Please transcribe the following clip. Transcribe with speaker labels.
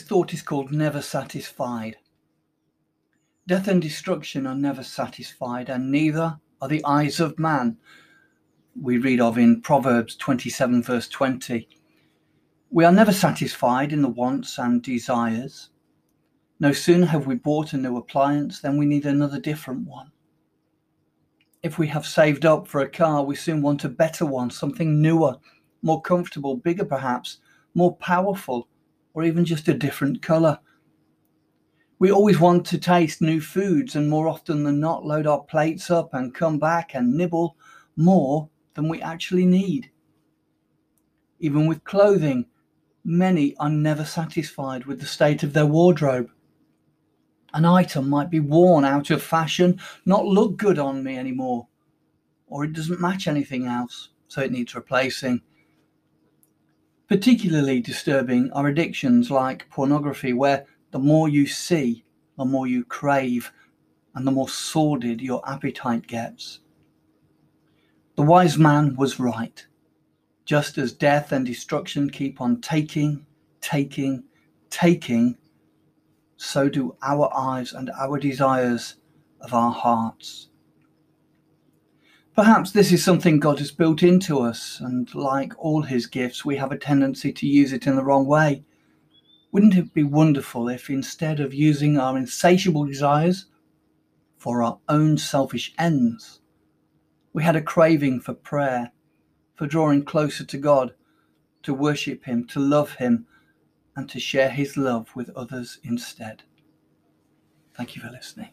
Speaker 1: thought is called Never Satisfied. Death and destruction are never satisfied, and neither are the eyes of man. We read of in Proverbs 27, verse 20. We are never satisfied in the wants and desires. No sooner have we bought a new appliance than we need another different one. If we have saved up for a car, we soon want a better one, something newer, more comfortable, bigger perhaps, more powerful, or even just a different colour. We always want to taste new foods and more often than not load our plates up and come back and nibble more than we actually need. Even with clothing, many are never satisfied with the state of their wardrobe. An item might be worn out of fashion, not look good on me anymore, or it doesn't match anything else, so it needs replacing. Particularly disturbing are addictions like pornography, where the more you see, the more you crave, and the more sordid your appetite gets. The wise man was right. Just as death and destruction keep on taking, taking, taking, so do our eyes and our desires of our hearts. Perhaps this is something God has built into us, and like all his gifts, we have a tendency to use it in the wrong way. Wouldn't it be wonderful if instead of using our insatiable desires for our own selfish ends, we had a craving for prayer, for drawing closer to God, to worship Him, to love Him, and to share His love with others instead? Thank you for listening.